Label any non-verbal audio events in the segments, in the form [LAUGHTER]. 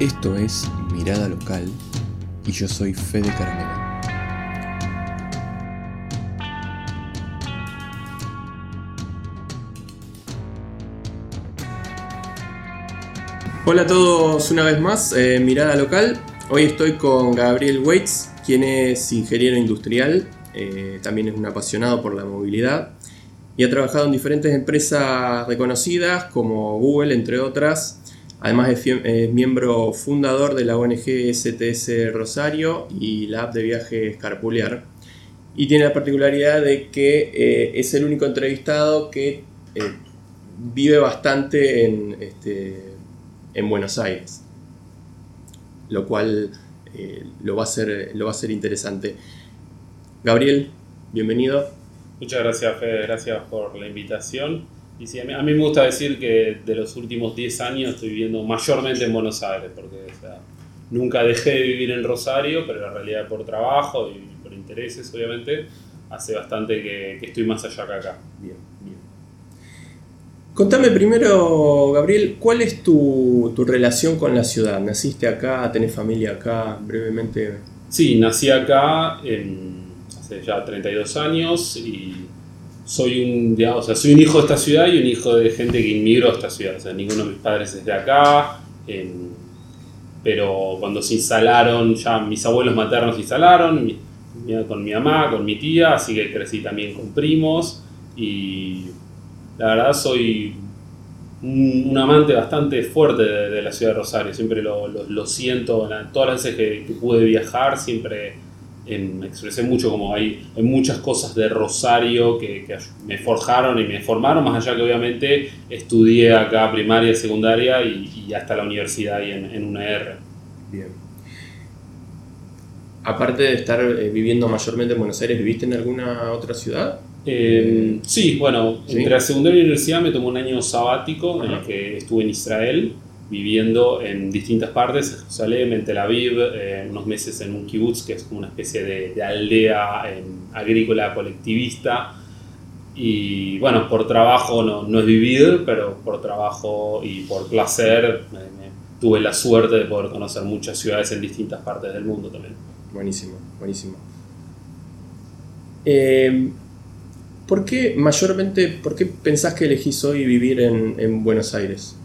Esto es Mirada Local y yo soy Fede Caramela. Hola a todos una vez más, eh, Mirada Local. Hoy estoy con Gabriel Waits, quien es ingeniero industrial, eh, también es un apasionado por la movilidad y ha trabajado en diferentes empresas reconocidas como Google, entre otras. Además es, miembro fundador de la ONG STS Rosario y la app de viajes Carpulear. Y tiene la particularidad de que eh, es el único entrevistado que eh, vive bastante en, este, en Buenos Aires. Lo cual eh, lo, va a hacer, lo va a hacer interesante. Gabriel, bienvenido. Muchas gracias, Fede, gracias por la invitación. Y sí, a mí, me gusta decir que de los últimos 10 años estoy viviendo mayormente en Buenos Aires, porque nunca dejé de vivir en Rosario, pero en realidad por trabajo y por intereses, obviamente, hace bastante que, estoy más allá que acá. Bien, bien. Contame primero, Gabriel, ¿cuál es tu, tu relación con la ciudad? ¿Naciste acá? ¿Tenés familia acá? Brevemente. Sí, nací acá en ya 32 años y soy un, digamos, o sea, soy un hijo de esta ciudad y un hijo de gente que inmigró a esta ciudad. O sea, ninguno de mis padres es de acá, pero cuando se instalaron, ya mis abuelos maternos se instalaron, con mi mamá, con mi tía, así que crecí también con primos y la verdad soy un, amante bastante fuerte de, la ciudad de Rosario, siempre lo, lo, siento, todas las veces que, que pude viajar, siempre me expresé mucho como hay, hay muchas cosas de Rosario que, me forjaron y me formaron, más allá que obviamente estudié acá primaria, secundaria y, hasta la universidad y en, en UNR. Bien. Aparte de estar eh, viviendo mayormente en Buenos Aires, ¿viviste en alguna otra ciudad? Eh, sí, bueno, entre la secundaria y la universidad me tomó un año sabático en el que estuve en Israel viviendo en distintas partes, en Jerusalén, en Tel Aviv, eh, unos meses en un kibutz, que es como una especie de, aldea agrícola colectivista. Y bueno, por trabajo no, no es vivir, pero por trabajo y por placer tuve la suerte de poder conocer muchas ciudades en distintas partes del mundo también. Buenísimo, buenísimo. Eh, ¿Por qué mayormente, por qué pensás que elegís hoy vivir en Buenos Aires?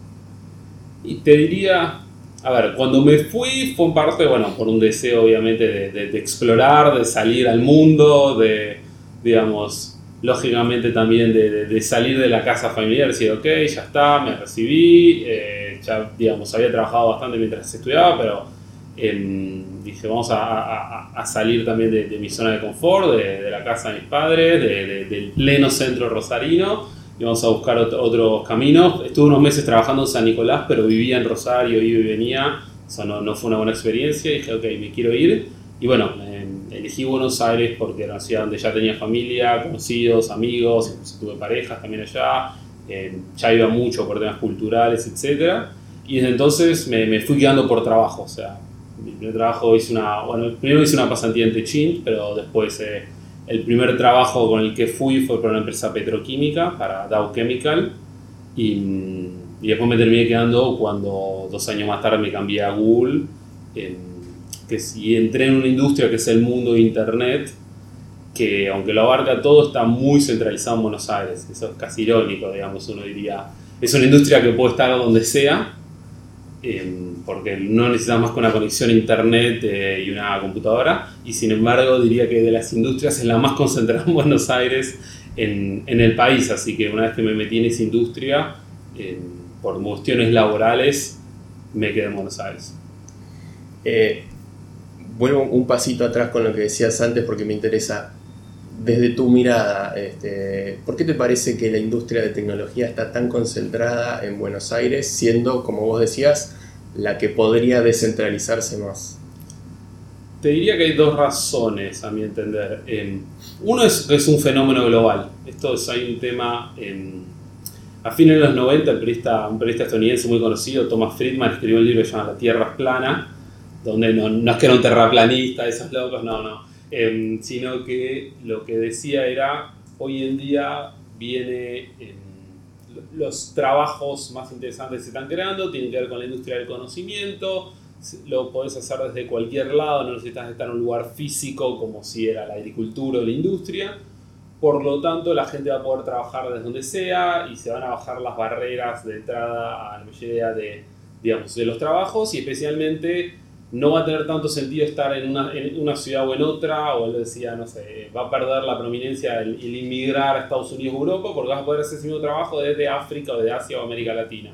Y te diría, a ver, cuando me fui fue en parte, bueno, por un deseo obviamente de, explorar, de salir al mundo, de, digamos, lógicamente también de, salir de la casa familiar, decir, ok, ya está, me recibí, eh, ya, digamos, había trabajado bastante mientras estudiaba, pero em, dije, vamos a, salir también de, mi zona de confort, de, la casa de mis padres, del pleno centro rosarino íbamos a buscar otros caminos. Estuve unos meses trabajando en San Nicolás, pero vivía en Rosario, iba y venía. O no, no, fue una buena experiencia. Y dije, ok, me quiero ir. Y bueno, elegí Buenos Aires porque era una ciudad donde ya tenía familia, conocidos, amigos, tuve parejas también allá. Eh, ya iba mucho por temas culturales, etc. Y desde entonces me, me, fui quedando por trabajo. O sea, mi primer trabajo hice una. Bueno, primero hice una pasantía en Techín, pero después. Eh, el primer trabajo con el que fui fue para una empresa petroquímica, para Dow Chemical, y, después me terminé quedando cuando dos años más tarde me cambié a Google, que, y entré en una industria que es el mundo de Internet, que aunque lo abarca todo, está muy centralizado en Buenos Aires. Eso es casi irónico, digamos, uno diría. Es una industria que puede estar donde sea, porque no necesitas más que una conexión a internet eh, y una computadora, y sin embargo diría que de las industrias es la más concentrada en Buenos Aires en, en el país, así que una vez que me metí en esa industria, por cuestiones laborales, me quedé en Buenos Aires. Eh, vuelvo un pasito atrás con lo que decías antes porque me interesa. Desde tu mirada, este, ¿por qué te parece que la industria de tecnología está tan concentrada en Buenos Aires, siendo, como vos decías, la que podría descentralizarse más? Te diría que hay dos razones, a mi entender. uno es que es un fenómeno global. Esto es, hay un tema... a fines de los 90, el periodista, un periodista estadounidense muy conocido, Thomas Friedman, escribió un libro llamado La Tierra es plana, donde no, no es que era un terraplanista, esos locos, no, no Em, sino que lo que decía era, hoy en día viene, em, los trabajos más interesantes se están creando, tienen que ver con la industria del conocimiento, lo podés hacer desde cualquier lado, no necesitas estar en un lugar físico como si era la agricultura o la industria. Por lo tanto, la gente va a poder trabajar desde donde sea y se van a bajar las barreras de entrada a la mayoría de, digamos, de los trabajos y especialmente no va a tener tanto sentido estar en una, en una ciudad o en otra, o él decía, no sé, va a perder la prominencia el, inmigrar a Estados Unidos o Europa porque vas a poder hacer ese mismo trabajo desde África o de Asia o América Latina.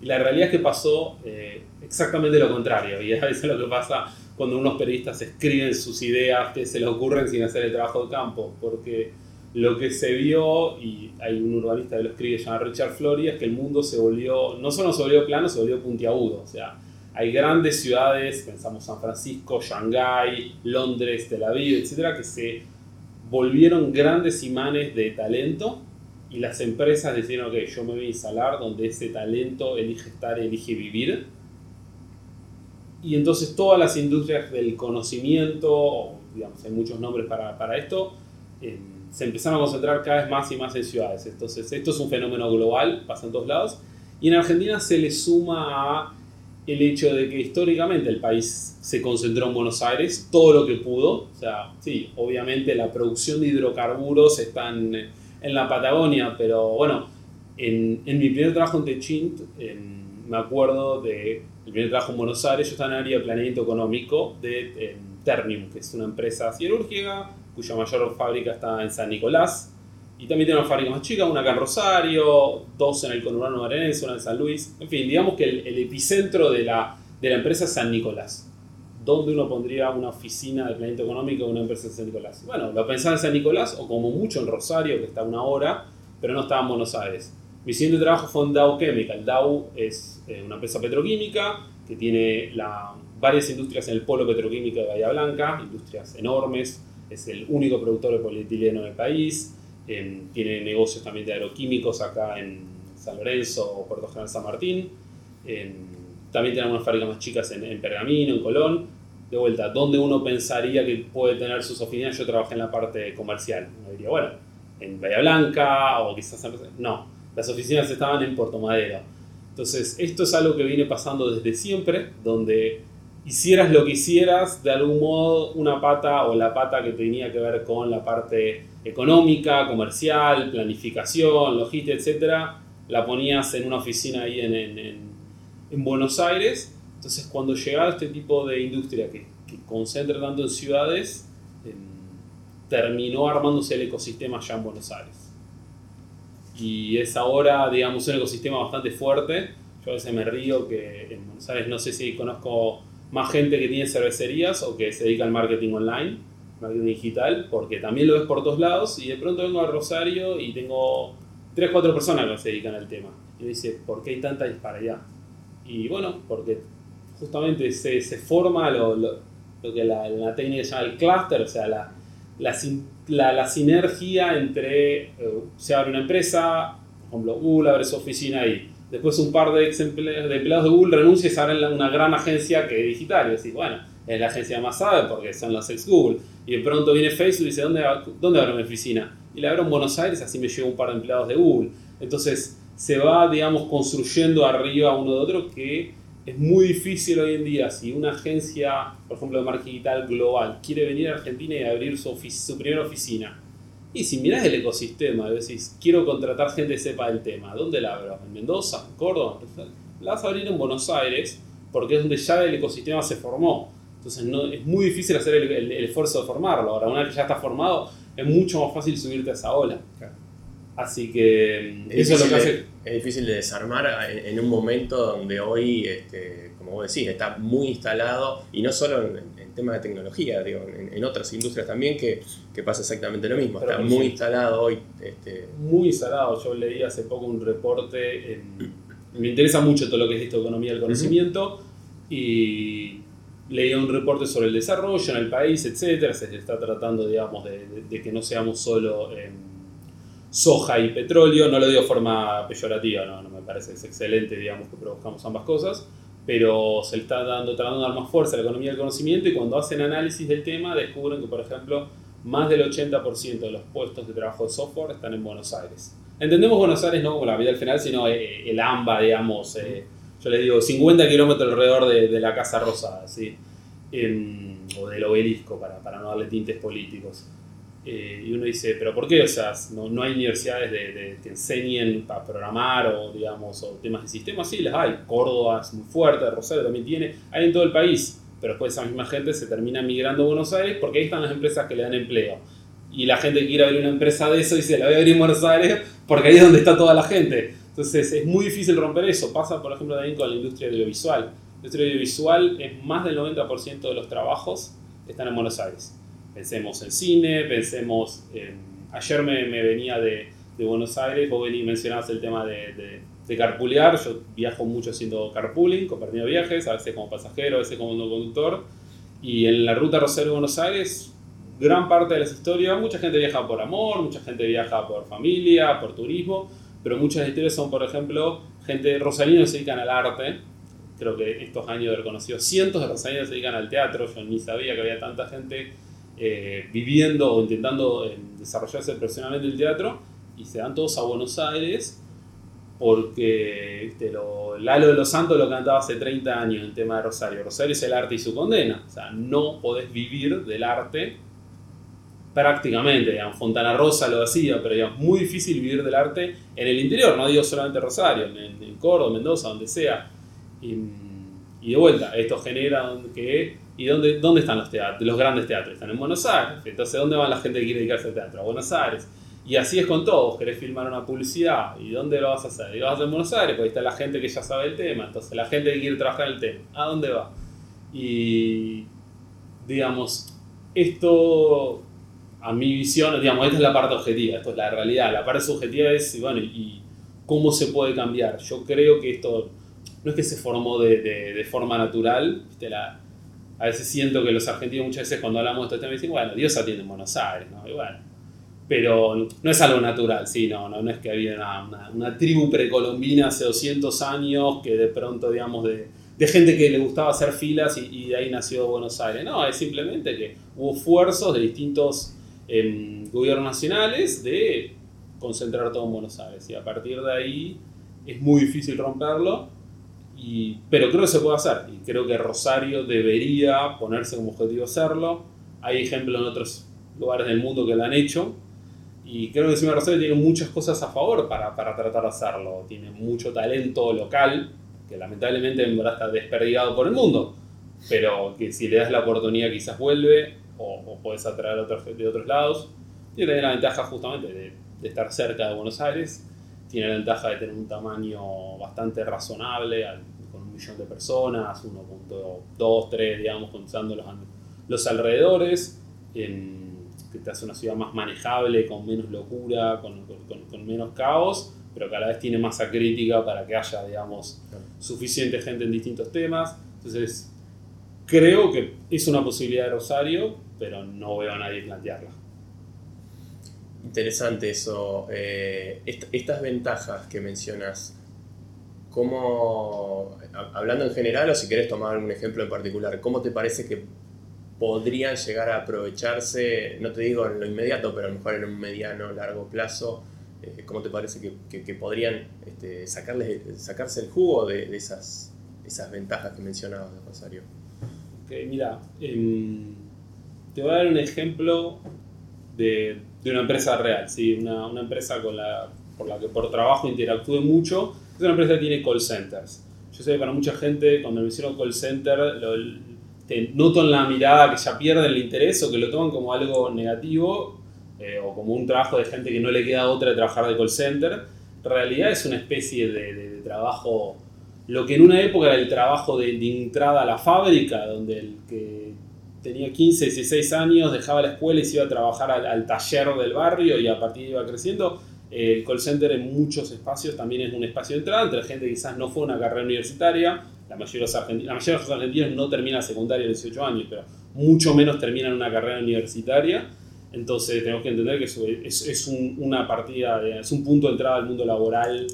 Y la realidad es que pasó eh, exactamente lo contrario, y a veces lo que pasa cuando unos periodistas escriben sus ideas que se les ocurren sin hacer el trabajo de campo, porque lo que se vio, y hay un urbanista que lo escribe, se llama Richard Flory, es que el mundo se volvió, no solo se volvió plano, se volvió puntiagudo, o sea, hay grandes ciudades, pensamos San Francisco, Shanghái, Londres, Tel Aviv, etcétera, que se volvieron grandes imanes de talento y las empresas decidieron que yo me voy a instalar donde ese talento elige estar, elige vivir. Y entonces todas las industrias del conocimiento, digamos, hay muchos nombres para, para esto, eh, se empezaron a concentrar cada vez más y más en ciudades. Entonces esto es un fenómeno global, pasa en todos lados. Y en Argentina se le suma a el hecho de que históricamente el país se concentró en Buenos Aires, todo lo que pudo. O sea, sí, obviamente la producción de hidrocarburos está en, la Patagonia, pero bueno, en, mi primer trabajo en Techint, me acuerdo de el primer trabajo en Buenos Aires, yo estaba en el área de planeamiento económico de Ternium, que es una empresa siderúrgica cuya mayor fábrica está en San Nicolás, y también tiene una fábrica más chica, una acá en Rosario, dos en el conurbano marenense, una en San Luis. En fin, digamos que el, epicentro de la, de la, empresa es San Nicolás. ¿Dónde uno pondría una oficina de planeamiento económico de una empresa en San Nicolás? Bueno, lo pensaba en San Nicolás o como mucho en Rosario, que está a una hora, pero no estaba en Buenos Aires. Mi siguiente trabajo fue en Dow Chemical. Dow es eh, una empresa petroquímica que tiene la, varias industrias en el polo petroquímico de Bahía Blanca, industrias enormes, es el único productor de polietileno en el país tiene negocios también de aeroquímicos acá en San Lorenzo o Puerto General San Martín. también tenemos unas fábricas más chicas en, Pergamino, en Colón. De vuelta, ¿dónde uno pensaría que puede tener sus oficinas? Yo trabajé en la parte comercial. Uno diría, bueno, en Bahía Blanca o quizás en... No, las oficinas estaban en Puerto Madero. Entonces, esto es algo que viene pasando desde siempre, donde hicieras lo que hicieras, de algún modo una pata o la pata que tenía que ver con la parte económica, comercial, planificación, logística, etcétera, la ponías en una oficina ahí en, en, Buenos Aires. Entonces, cuando llegaba este tipo de industria que, concentra tanto en ciudades, em, terminó armándose el ecosistema ya en Buenos Aires. Y es ahora, digamos, un ecosistema bastante fuerte. Yo a veces me río que en Buenos Aires no sé si conozco más gente que tiene cervecerías o que se dedica al marketing online, marketing digital, porque también lo ves por todos lados y de pronto vengo a Rosario y tengo 3, 4 personas que se dedican al tema. Y me dice, ¿por qué hay tanta allá? Y bueno, porque justamente se, se forma lo, lo, que la, la, técnica se llama el cluster, o sea, la, la, la sinergia entre, eh, se abre una empresa, por ejemplo, Google abre su oficina ahí Después un par de, de empleados de Google renuncian y se abren una gran agencia que es digital. Y decís, bueno, es la agencia más sabe porque son los ex Google. Y de pronto viene Facebook y dice, ¿dónde, dónde abro mi oficina? Y la abro en Buenos Aires, así me llevo un par de empleados de Google. Entonces se va, digamos, construyendo arriba uno de otro que es muy difícil hoy en día. Si una agencia, por ejemplo, de marketing digital global, quiere venir a Argentina y abrir su, su primera oficina, y si mirás el ecosistema decís, quiero contratar gente que sepa del tema, ¿dónde la abro? ¿En Mendoza? ¿En Córdoba? La vas a abrir en Buenos Aires porque es donde ya el ecosistema se formó. Entonces no, es muy difícil hacer el, esfuerzo de formarlo. Ahora, una vez que ya está formado, es mucho más fácil subirte a esa ola. Así que eso es lo que hace... Es difícil de desarmar en, un momento donde hoy, este, como vos decís, está muy instalado, y no solo en, tema de tecnología, digo, en, otras industrias también que, que, pasa exactamente lo mismo. Está muy instalado hoy. Este... Muy instalado. Yo leí hace poco un reporte. me interesa mucho todo lo que es esto economía del conocimiento. Y leí un reporte sobre el desarrollo en el país, etcétera. Se está tratando, digamos, de, de, que no seamos solo en soja y petróleo. No lo digo de forma peyorativa, no, no me parece. Es excelente, digamos, que produzcamos ambas cosas pero se le está dando, tratando de dar más fuerza a la economía del conocimiento y cuando hacen análisis del tema descubren que, por ejemplo, más del 80% de los puestos de trabajo de software están en Buenos Aires. Entendemos Buenos Aires no como la vida al final, sino eh, el AMBA, digamos. Eh, yo le digo 50 kilómetros alrededor de, la Casa Rosada, ¿sí? o del obelisco, para, para no darle tintes políticos. Eh, y uno dice, ¿pero por qué? O sea, no, no hay universidades de, que enseñen a programar o, digamos, o temas de sistemas. Sí, las hay. Córdoba es muy fuerte, Rosario también tiene. Hay en todo el país. Pero después esa misma gente se termina migrando a Buenos Aires porque ahí están las empresas que le dan empleo. Y la gente quiere abrir una empresa de eso dice, la voy a abrir en Buenos Aires porque ahí es donde está toda la gente. Entonces es muy difícil romper eso. Pasa, por ejemplo, también con la industria audiovisual. La industria audiovisual es más del 90% de los trabajos están en Buenos Aires pensemos en cine, pensemos en... Ayer me, me venía de, de, Buenos Aires, vos venís, mencionabas el tema de, de, de, yo viajo mucho haciendo carpooling, compartiendo viajes, a veces como pasajero, a veces como conductor, y en la ruta Rosario-Buenos Aires, gran parte de las historias, mucha gente viaja por amor, mucha gente viaja por familia, por turismo, pero muchas historias son, por ejemplo, gente rosarina se dedican al arte, creo que estos años he reconocido cientos de rosarinos se dedican al teatro, yo ni sabía que había tanta gente eh, viviendo o intentando eh, desarrollarse profesionalmente el teatro y se dan todos a Buenos Aires porque ¿viste? Lo, Lalo de los Santos lo cantaba hace 30 años en tema de Rosario. Rosario es el arte y su condena. O sea, no podés vivir del arte prácticamente. Digamos, Fontana Rosa lo hacía, pero es muy difícil vivir del arte en el interior, no digo solamente Rosario, en, en Córdoba, Mendoza, donde sea. Y, y de vuelta, esto genera que ¿Y dónde, dónde están los teatros, los grandes teatros? Están en Buenos Aires. Entonces, ¿dónde va la gente que quiere dedicarse al teatro? A Buenos Aires. Y así es con todos. Querés filmar una publicidad. ¿Y dónde lo vas a hacer? Y vas a hacer en Buenos Aires, porque ahí está la gente que ya sabe el tema. Entonces, la gente que quiere trabajar el tema. ¿A dónde va? Y, digamos, esto, a mi visión, digamos, esta es la parte objetiva, esto es la realidad. La parte subjetiva es, bueno, ¿y cómo se puede cambiar? Yo creo que esto no es que se formó de, de, de forma natural. ¿viste? La, a veces siento que los argentinos muchas veces cuando hablamos de este tema dicen, bueno, Dios atiende en Buenos Aires, ¿no? pero no es algo natural, sí, no, no, es que había una, una, tribu precolombina hace 200 años que de pronto, digamos, de, de gente que le gustaba hacer filas y, de ahí nació Buenos Aires. No, es simplemente que hubo esfuerzos de distintos em, gobiernos nacionales de concentrar todo en Buenos Aires y a partir de ahí es muy difícil romperlo pero creo que se puede hacer y creo que Rosario debería ponerse como objetivo hacerlo. Hay ejemplos en otros lugares del mundo que lo han hecho y creo que encima Rosario tiene muchas cosas a favor para, para tratar de hacerlo. Tiene mucho talento local que lamentablemente en verdad está desperdigado por el mundo, pero que si le das la oportunidad quizás vuelve o, o puedes atraer otros, de otros lados. Tiene la ventaja justamente de, de estar cerca de Buenos Aires tiene la ventaja de tener un tamaño bastante razonable, millón de personas, 1.2, 3, digamos, contando los, los alrededores, que te hace una ciudad más manejable, con menos locura, con, con, menos caos, pero que a la vez tiene masa crítica para que haya, digamos, suficiente gente en distintos temas. Entonces, creo que es una posibilidad de Rosario, pero no veo a nadie plantearla. Interesante eso. Eh, estas ventajas que mencionas, ¿cómo, hablando en general o si querés tomar algún ejemplo en particular, cómo te parece que podrían llegar a aprovecharse, no te digo en lo inmediato, pero a lo mejor en un mediano, largo plazo, eh, ¿cómo te parece que, podrían este, sacarse el jugo de, esas, esas ventajas que mencionabas, Rosario? Ok, mira, em, te voy a dar un ejemplo de, de una empresa real, ¿sí? una, una empresa con la, por la que por trabajo interactúe mucho. Una empresa que tiene call centers. Yo sé que para mucha gente, cuando me hicieron call center, lo, noto en la mirada que ya pierden el interés o que lo toman como algo negativo eh, o como un trabajo de gente que no le queda otra de trabajar de call center. En realidad es una especie de, trabajo, lo que en una época era el trabajo de, entrada a la fábrica, donde el que tenía 15, 16 años, dejaba la escuela y se iba a trabajar al, taller del barrio y a partir iba creciendo. El call center en muchos espacios también es un espacio de entrada, entre gente que quizás no fue una carrera universitaria. La mayoría de los la mayoría de los argentinos no termina secundaria a 18 años, pero mucho menos terminan una carrera universitaria. Entonces tenemos que entender que eso es, es un, una partida, es un punto de entrada al mundo laboral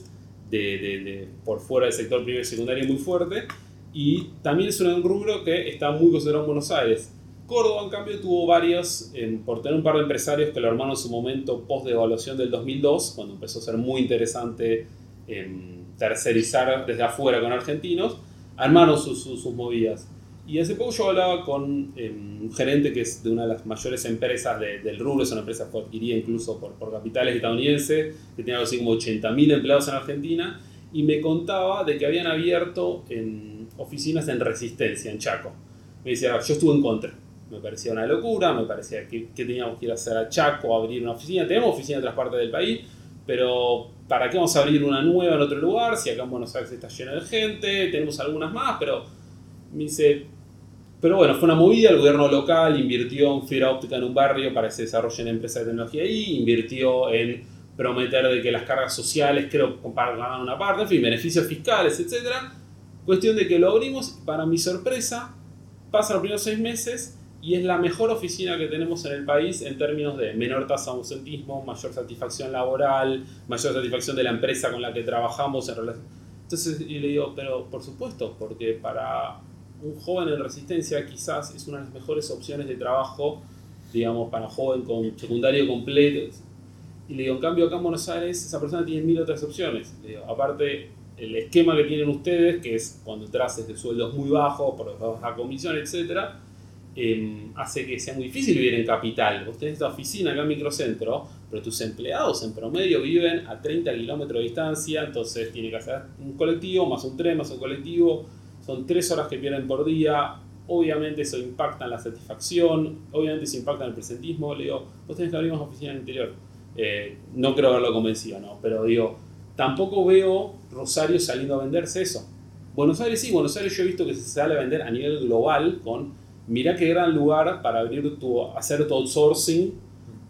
de, de, de, por fuera del sector primario y secundario muy fuerte. Y también es un rubro que está muy considerado en Buenos Aires Córdoba, en cambio, tuvo varios, por tener un par de empresarios que lo armaron en su momento post devaluación del 2002, cuando empezó a ser muy interesante em, tercerizar desde afuera con argentinos, armaron sus, sus, movidas. Y hace poco yo hablaba con em, un gerente que es de una de las mayores empresas del rubro, es una empresa que fue adquirida incluso por, por capitales estadounidenses, que tiene algo así como 80.000 empleados en Argentina, y me contaba de que habían abierto en oficinas en Resistencia, en Chaco. Me decía, yo estuve en contra. Me parecía una locura, me parecía que, teníamos que ir a hacer a Chaco, abrir una oficina. Tenemos oficina en otras partes del país, pero ¿para qué vamos a abrir una nueva en otro lugar? Si acá en Buenos Aires está lleno de gente, tenemos algunas más, pero me dice, pero bueno, fue una movida, el gobierno local invirtió en fibra óptica en un barrio para que se desarrollen empresas de tecnología ahí, invirtió en prometer de que las cargas sociales, creo, ganar una parte, en fin, beneficios fiscales, etc. Cuestión de que lo abrimos, para mi sorpresa, pasan los primeros seis meses y es la mejor oficina que tenemos en el país en términos de menor tasa de ausentismo, mayor satisfacción laboral, mayor satisfacción de la empresa con la que trabajamos en. Entonces, y le digo, pero por supuesto, porque para un joven en resistencia quizás es una de las mejores opciones de trabajo, digamos, para un joven con secundario completo. Y le digo, en cambio acá en Buenos Aires esa persona tiene mil otras opciones. Le digo, aparte, el esquema que tienen ustedes, que es cuando entras de sueldos muy bajos, por baja comisión, etcétera, Em, hace que sea muy difícil vivir en capital. Vos tenés esta oficina acá en microcentro, pero tus empleados en promedio viven a 30 kilómetros de distancia, entonces tiene que hacer un colectivo, más un tren, más un colectivo, son tres horas que pierden por día, obviamente eso impacta en la satisfacción, obviamente eso impacta en el presentismo, le digo, vos tenés que abrir más oficina en el interior. Eh, no creo haberlo convencido, ¿no? Pero digo, tampoco veo Rosario saliendo a venderse eso. Buenos Aires sí, Buenos Aires yo he visto que se sale a vender a nivel global con mira qué gran lugar para abrir tu, hacer tu outsourcing.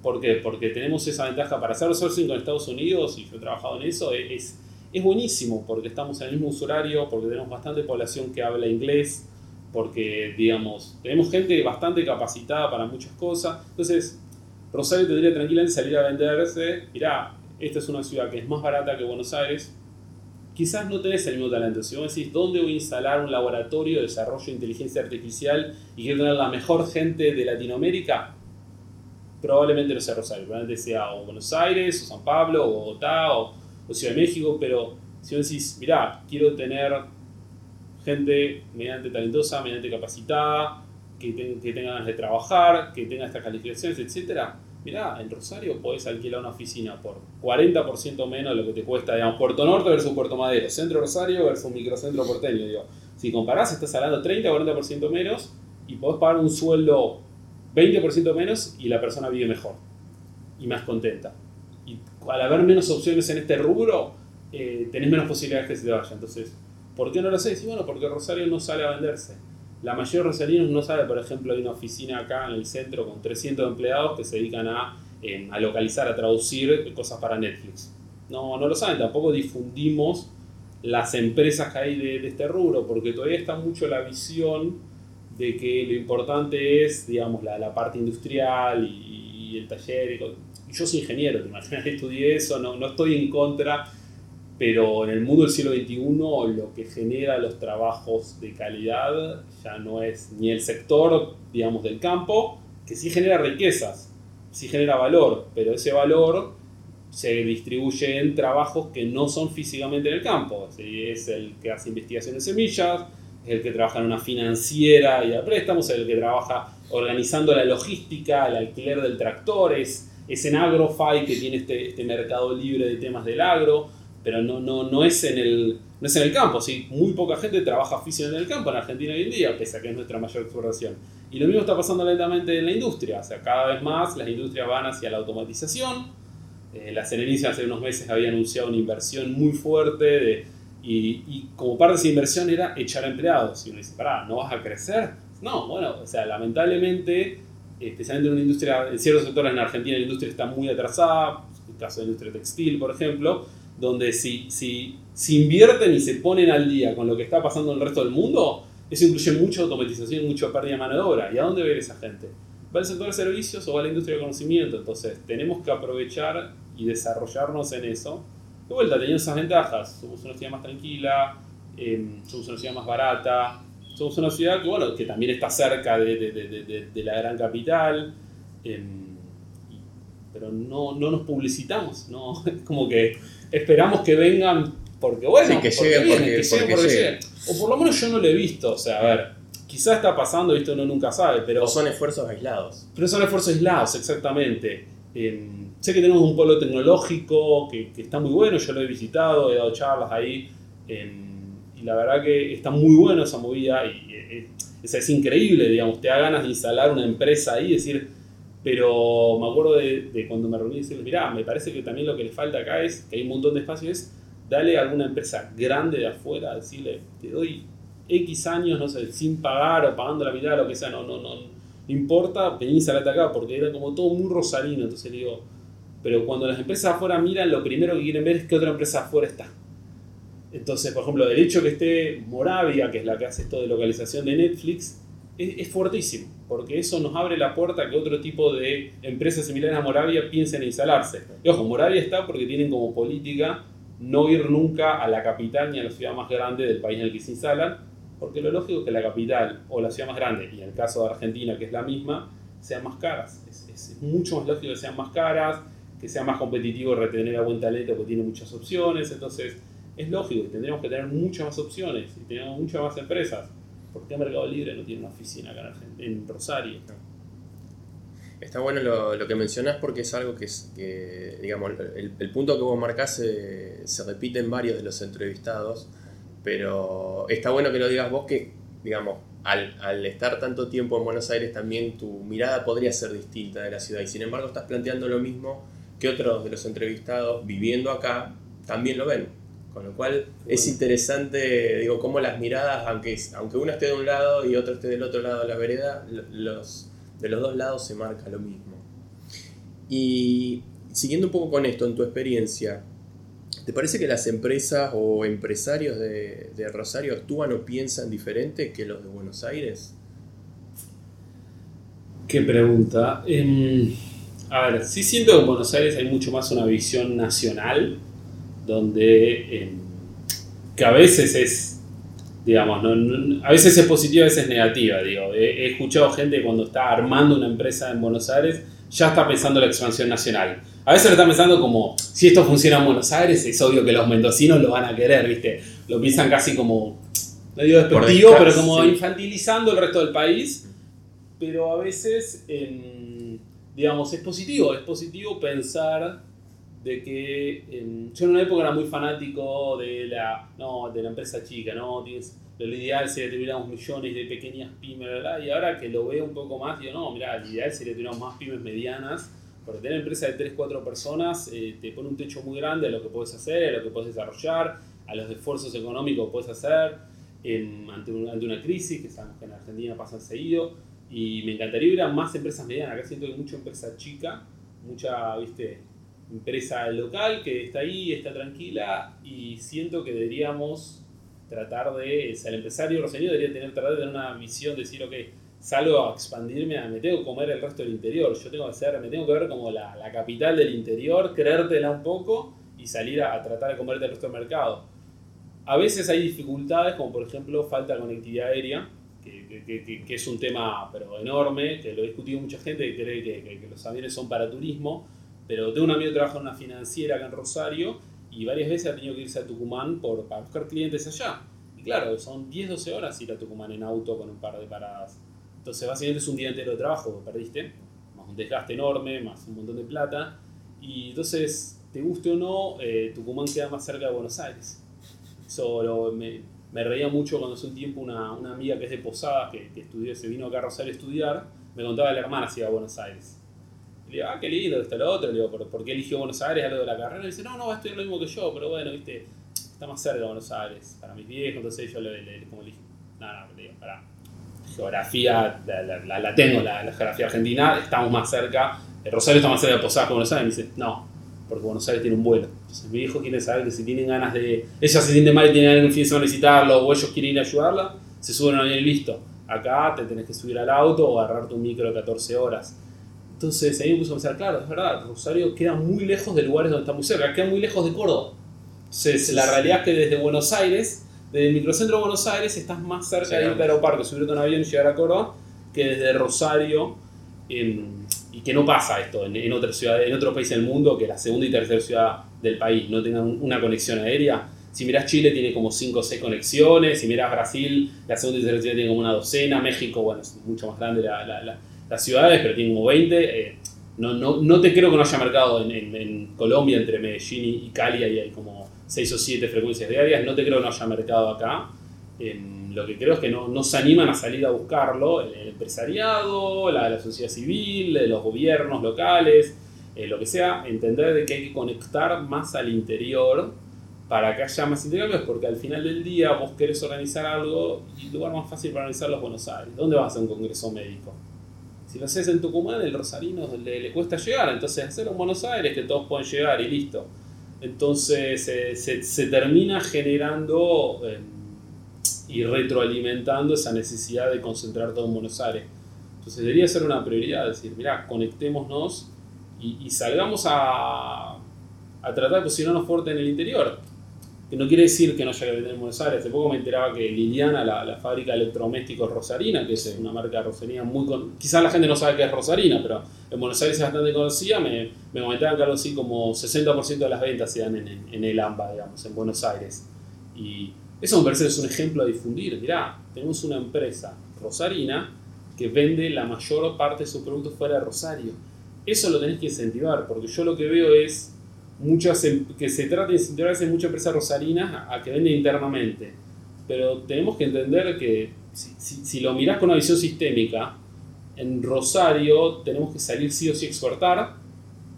¿Por qué? Porque tenemos esa ventaja para hacer outsourcing con Estados Unidos, y yo he trabajado en eso, es, es buenísimo porque estamos en el mismo usuario, porque tenemos bastante población que habla inglés, porque, digamos, tenemos gente bastante capacitada para muchas cosas. Entonces, Rosario tendría tranquilamente salir a venderse, mirá, esta es una ciudad que es más barata que Buenos Aires, quizás no tenés el mismo talento. Si vos decís, ¿dónde voy a instalar un laboratorio de desarrollo de inteligencia artificial y quiero tener la mejor gente de Latinoamérica? Probablemente no sea Rosario, probablemente sea o Buenos Aires, o San Pablo, o Bogotá, o, Ciudad de México, pero si vos decís, mirá, quiero tener gente mediante talentosa, mediante capacitada, que, que tenga ganas de trabajar, que tenga estas calificaciones, etcétera, mirá, en Rosario podés alquilar una oficina por 40% menos de lo que te cuesta, digamos, Puerto Norte versus Puerto Madero, Centro Rosario versus Microcentro Porteño, digo. Si comparás, estás hablando 30 o 40% menos y podés pagar un sueldo 20% menos y la persona vive mejor y más contenta. Y al haber menos opciones en este rubro, eh, tenés menos posibilidades que se te vaya. Entonces, ¿por qué no lo sé? Sí, bueno, porque Rosario no sale a venderse la mayoría de rosarinos no sabe, por ejemplo, hay una oficina acá en el centro con 300 empleados que se dedican a, em, a localizar, a traducir cosas para Netflix. No, no lo saben, tampoco difundimos las empresas que hay de, este rubro, porque todavía está mucho la visión de que lo importante es, digamos, la, la parte industrial y, el taller. Yo soy ingeniero, te imaginas, [LAUGHS] estudié eso, no, no estoy en contra pero en el mundo del siglo XXI lo que genera los trabajos de calidad ya no es ni el sector, digamos, del campo, que sí genera riquezas, sí genera valor, pero ese valor se distribuye en trabajos que no son físicamente en el campo. Es el que hace investigación en semillas, es el que trabaja en una financiera y a préstamos, es el que trabaja organizando la logística, el alquiler del tractor, es, en AgroFi que tiene este, este mercado libre de temas del agro pero no, no, no, es en el, no es en el campo. ¿sí? Muy poca gente trabaja físicamente en el campo en Argentina hoy en día, pese a que es nuestra mayor exportación. Y lo mismo está pasando lentamente en la industria. O sea, cada vez más las industrias van hacia la automatización. Eh, la Serenicia hace unos meses había anunciado una inversión muy fuerte de, y, y, como parte de esa inversión era echar a empleados. Y uno dice, pará, ¿no vas a crecer? No, bueno, o sea, lamentablemente, especialmente en una industria, en ciertos sectores en Argentina la industria está muy atrasada, el caso de la industria textil, por ejemplo, donde si, si, si invierten y se ponen al día con lo que está pasando en el resto del mundo, eso incluye mucha automatización mucha pérdida de mano de obra. ¿Y a dónde va a ir esa gente? ¿Va al sector de servicios o va a la industria de conocimiento? Entonces, tenemos que aprovechar y desarrollarnos en eso. De vuelta, teniendo esas ventajas. Somos una ciudad más tranquila, em, somos una ciudad más barata, somos una ciudad que, bueno, que también está cerca de, de, de, de la gran capital. Em, pero no, no nos publicitamos, ¿no? Es [LAUGHS] como que esperamos que vengan porque bueno, Sí, que porque lleguen porque- porque porque lleguen. lleguen. O por lo menos yo no lo he visto, o sea, a ver, quizás está pasando, esto uno nunca sabe, pero, O son esfuerzos aislados. pero son esfuerzos aislados, exactamente. Eh, sé que tenemos un polo tecnológico que, que está muy bueno, yo lo he visitado, he dado charlas ahí, eh, y la verdad que está muy bueno esa movida, y eh, es, es increíble, digamos, te da ganas de instalar una empresa ahí, decir, pero me acuerdo de, cuando me reuní y decirles, mirá, me parece que también lo que le falta acá es, que hay un montón de espacio, es darle a alguna empresa grande de afuera, decirle, te doy X años, no sé, sin pagar o pagando la mitad, lo que sea, no, no, no, importa, vení y instalate acá, porque era como todo muy rosarino, entonces le digo, pero cuando las empresas afuera miran, lo primero que quieren ver es que otra empresa afuera está. Entonces, por ejemplo, el hecho que esté Moravia, que es la que hace esto de localización de Netflix, es, es fuertísimo, porque eso nos abre la puerta a que otro tipo de empresas similares a Moravia piensen en instalarse. Y ojo, Moravia está porque tienen como política no ir nunca a la capital ni a la ciudad más grande del país en el que se instalan, porque lo lógico es que la capital o la ciudad más grande, y en el caso de Argentina, que es la misma, sean más caras. Es- es mucho más lógico que sean más caras, que sea más competitivo retener a buen talento porque tiene muchas opciones, entonces es lógico que tendríamos que tener muchas más opciones y tenemos muchas más empresas. ¿Por qué Mercado Libre no tiene una oficina acá en, en Rosario? Está bueno lo, que mencionás porque es algo que, es, que digamos, el, punto que vos marcás se, repite en varios de los entrevistados, pero está bueno que lo digas vos que, digamos, al estar tanto tiempo en Buenos Aires también tu mirada podría ser distinta de la ciudad y sin embargo estás planteando lo mismo que otros de los entrevistados viviendo acá también lo ven. Con lo cual es interesante, digo, cómo las miradas, aunque, aunque uno esté de un lado y otro esté del otro lado de la vereda, lo- los, de los dos lados se marca lo mismo. Y siguiendo un poco con esto, en tu experiencia, ¿te parece que las empresas o empresarios de, de Rosario actúan o piensan diferente que los de Buenos Aires? Qué pregunta. Em, a ver, sí siento que en Buenos Aires hay mucho más una visión nacional, donde em, que a veces es, digamos, no- no- a veces es positiva, a veces es negativa. Digo, he, he escuchado gente cuando está armando una empresa en Buenos Aires ya está pensando en la expansión nacional. A veces lo está pensando como, si esto funciona en Buenos Aires, es obvio que los mendocinos lo van a querer, ¿viste? Lo piensan casi como, no digo despectivo, pero como sí. infantilizando el resto del país pero a veces, em, digamos, es positivo, es positivo pensar de que em, yo en una época era muy fanático de la, no, de la empresa chica, ¿no? Tienes, lo ideal sería que tuviéramos millones de pequeñas pymes. Y ahora que lo veo un poco más, digo, no, mira, lo ideal sería que tuviéramos más pymes medianas, porque tener empresa de 3, 4 personas eh, te pone un techo muy grande a lo que puedes hacer, a lo que puedes desarrollar, a los esfuerzos económicos que puedes hacer en- ante, un- ante una crisis, que sabemos que en Argentina pasa seguido. Y me encantaría ver a más empresas medianas. Acá siento que mucha empresa chica, mucha, viste, empresa local que está ahí, está tranquila y siento que deberíamos tratar de, o sea, el empresario roseño debería tener, tratar de tener una visión de decir, ok, salgo a expandirme, me tengo que comer el resto del interior, yo tengo que ser, me tengo que ver como la, la capital del interior, creértela un poco y salir a, a tratar de comerte el resto del mercado. A veces hay dificultades, como por ejemplo falta de conectividad aérea, que, que- que- es un tema pero enorme, que lo ha discutido mucha gente que cree que los aviones son para turismo, pero tengo un amigo que trabaja en una financiera acá en Rosario y varias veces ha tenido que irse a Tucumán por, para buscar clientes allá. Y claro, son 10-12 horas ir a Tucumán en auto con un par de paradas. Entonces básicamente es un día entero de trabajo perdiste, más un desgaste enorme, más un montón de plata. Y entonces, te guste o no, eh, Tucumán queda más cerca de Buenos Aires. Eso lo- me, me reía mucho cuando hace un tiempo una, una amiga que es de Posadas, que, que estudió, se vino acá a Rosario a estudiar, me contaba que la hermana se iba a Buenos Aires. Y le digo, ah, qué lindo, esto, lo otro. Le digo, ¿por, por qué eligió Buenos Aires algo de la carrera? Y dice, no, no, va a estudiar lo mismo que yo, pero bueno, viste, está más cerca de Buenos Aires. Para mis viejos, entonces yo le, le- como le no, no, le digo, para geografía, la, la- tengo, la, geografía argentina, estamos más cerca. El Rosario está más cerca de Posadas que Buenos Aires. Me dice, no, porque Buenos Aires tiene un vuelo. Entonces mi hijo quiere saber que si tienen ganas de. Ella se siente mal y tiene ganas de un o ellos quieren ir a ayudarla, se suben a un y listo. Acá te tenés que subir al auto o agarrar tu micro de 14 horas. Entonces ahí me puso a pensar, claro, es verdad, Rosario queda muy lejos de lugares donde está muy cerca, queda muy lejos de Córdoba. Entonces la realidad es que desde Buenos Aires, desde el microcentro de Buenos Aires, estás más cerca de irte aeropuerto, subirte un avión y llegar a Córdoba, que desde Rosario, en- y que no pasa esto en, en otras ciudades, en otros países del mundo, que la segunda y tercera ciudad del país no tengan una conexión aérea. Si mirás Chile tiene como 5 o 6 conexiones, si mirás Brasil, la segunda y tercera tiene como una docena, México, bueno, es mucho más grande las ciudades, pero tiene como 20. Eh, no, no, no, te creo que no haya mercado en, Colombia entre Medellín y Cali, hay como 6 o 7 frecuencias diarias, no te creo que no haya mercado acá. lo que creo es que no, no, se animan a salir a buscarlo el, empresariado, la, la, sociedad civil, los gobiernos locales, eh, lo que sea, entender de que hay que conectar más al interior para que haya más intercambios, porque al final del día vos querés organizar algo y el lugar más fácil para organizarlo es Buenos Aires. ¿Dónde vas a un congreso médico? Si lo haces en Tucumán, el rosarino le, le cuesta llegar, entonces hacerlo en Buenos Aires que todos pueden llegar y listo. Entonces eh, se, se, termina generando eh, y retroalimentando esa necesidad de concentrar todo en Buenos Aires. Entonces debería ser una prioridad, decir, mira, conectémonos y, salgamos a, a, tratar de posicionarnos fuerte en el interior. Que no quiere decir que no haya que vender en Buenos Aires. Hace poco me enteraba que Liliana, la, la fábrica de electrodomésticos Rosarina, que es una marca rosarina muy... Con... Quizás la gente no sabe qué es Rosarina, pero en Buenos Aires es bastante conocida. Me, me comentaban que algo así como 60% de las ventas se dan en, en, el AMBA, digamos, en Buenos Aires. Y eso me parece que es un ejemplo a difundir. Mirá, tenemos una empresa rosarina que vende la mayor parte de sus productos fuera de Rosario eso lo tenés que incentivar, porque yo lo que veo es muchas que se trata de incentivarse muchas empresas rosarinas a, que venden internamente. Pero tenemos que entender que si, lo mirás con una visión sistémica, en Rosario tenemos que salir sí o sí a exportar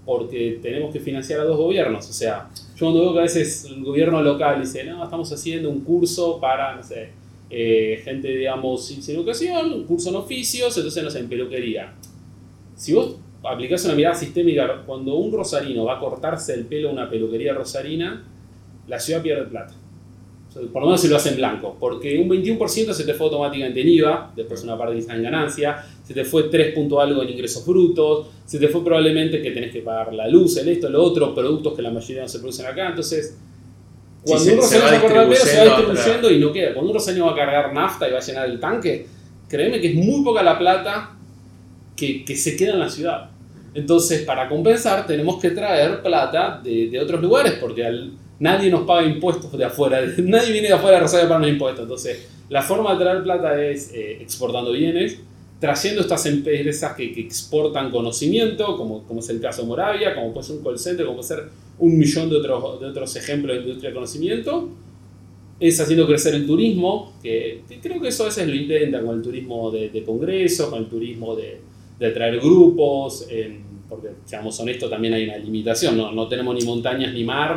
porque tenemos que financiar a dos gobiernos. O sea, yo cuando veo que a veces el gobierno local dice, no, estamos haciendo un curso para, no sé, eh, gente, digamos, sin, educación, un curso en oficios, entonces, no sé, en peluquería. Si vos aplicás una mirada sistémica, cuando un rosarino va a cortarse el pelo en una peluquería rosarina, la ciudad pierde plata. por lo menos se lo hace en blanco, porque un 21% se te fue automáticamente en IVA, después una parte en ganancia, se te fue 3 puntos algo en ingresos brutos, se te fue probablemente que tenés que pagar la luz, el esto, lo otro, productos que la mayoría no se producen acá, entonces... Cuando un rosarino se va a cortar el pelo, se va distribuyendo y no queda. Cuando un rosarino va a cargar nafta y va a llenar el tanque, créeme que es muy poca la plata que, que se queda en la ciudad. Entonces, para compensar, tenemos que traer plata de, de otros lugares, porque al, nadie nos paga impuestos de afuera, [LAUGHS] nadie viene de afuera de Rosario para pagar impuestos. Entonces, la forma de traer plata es eh, exportando bienes, trayendo estas empresas que, que, exportan conocimiento, como, como es el caso de Moravia, como puede ser un call center, como puede ser un millón de otros, de otros ejemplos de industria de conocimiento. Es haciendo crecer el turismo, que, creo que eso a veces lo intentan con el turismo de, de congresos, con el turismo de, de traer grupos, porque seamos honestos, también hay una limitación, no, no tenemos ni montañas ni mar,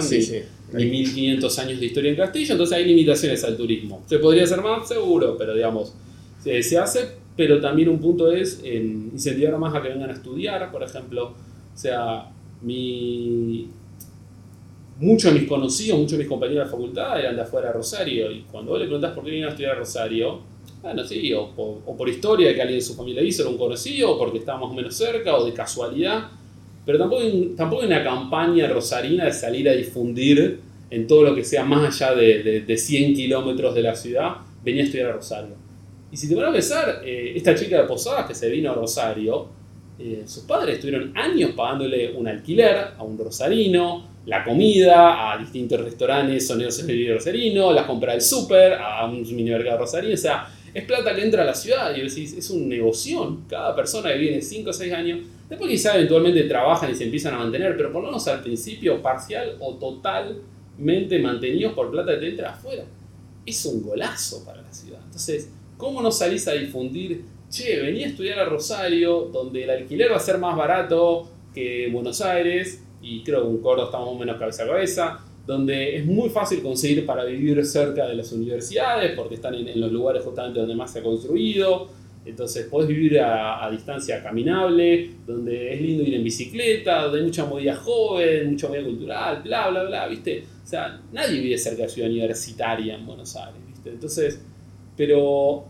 ni, 1500 años de historia en Castillo, entonces hay limitaciones al turismo. ¿Se podría hacer más? Seguro, pero digamos, se, hace, pero también un punto es en incentivar más a que vengan a estudiar, por ejemplo, o sea, mi, muchos de mis conocidos, muchos de mis compañeros de facultad eran de afuera de Rosario, y cuando vos le preguntás por qué vienen a estudiar a Rosario, bueno, sí, o, por historia que alguien de su familia hizo, era un conocido, o porque estaba más o menos cerca, o de casualidad. Pero tampoco hay, tampoco una campaña rosarina de salir a difundir en todo lo que sea más allá de, de, 100 kilómetros de la ciudad, venía a estudiar a Rosario. Y si te van a pensar, eh, esta chica de Posadas que se vino a Rosario, eh, sus padres estuvieron años pagándole un alquiler a un rosarino, la comida, a distintos restaurantes, sonidos de rosarino, la compra del súper, a un mini mercado rosarino, o sea, es plata que entra a la ciudad y decís, es un negocio. Cada persona que viene 5 o 6 años, después quizá eventualmente trabajan y se empiezan a mantener, pero por lo menos al principio parcial o totalmente mantenidos por plata que te entra afuera. Es un golazo para la ciudad. Entonces, ¿cómo no salís a difundir, che, vení a estudiar a Rosario, donde el alquiler va a ser más barato que Buenos Aires, y creo que un Córdoba estamos menos cabeza a cabeza, donde es muy fácil conseguir para vivir cerca de las universidades, porque están en, los lugares justamente donde más se ha construido. Entonces podés vivir a, distancia caminable, donde es lindo ir en bicicleta, donde hay mucha movida joven, mucha movida cultural, bla, bla, bla, ¿viste? O sea, nadie vive cerca de la ciudad universitaria en Buenos Aires, ¿viste? Entonces, pero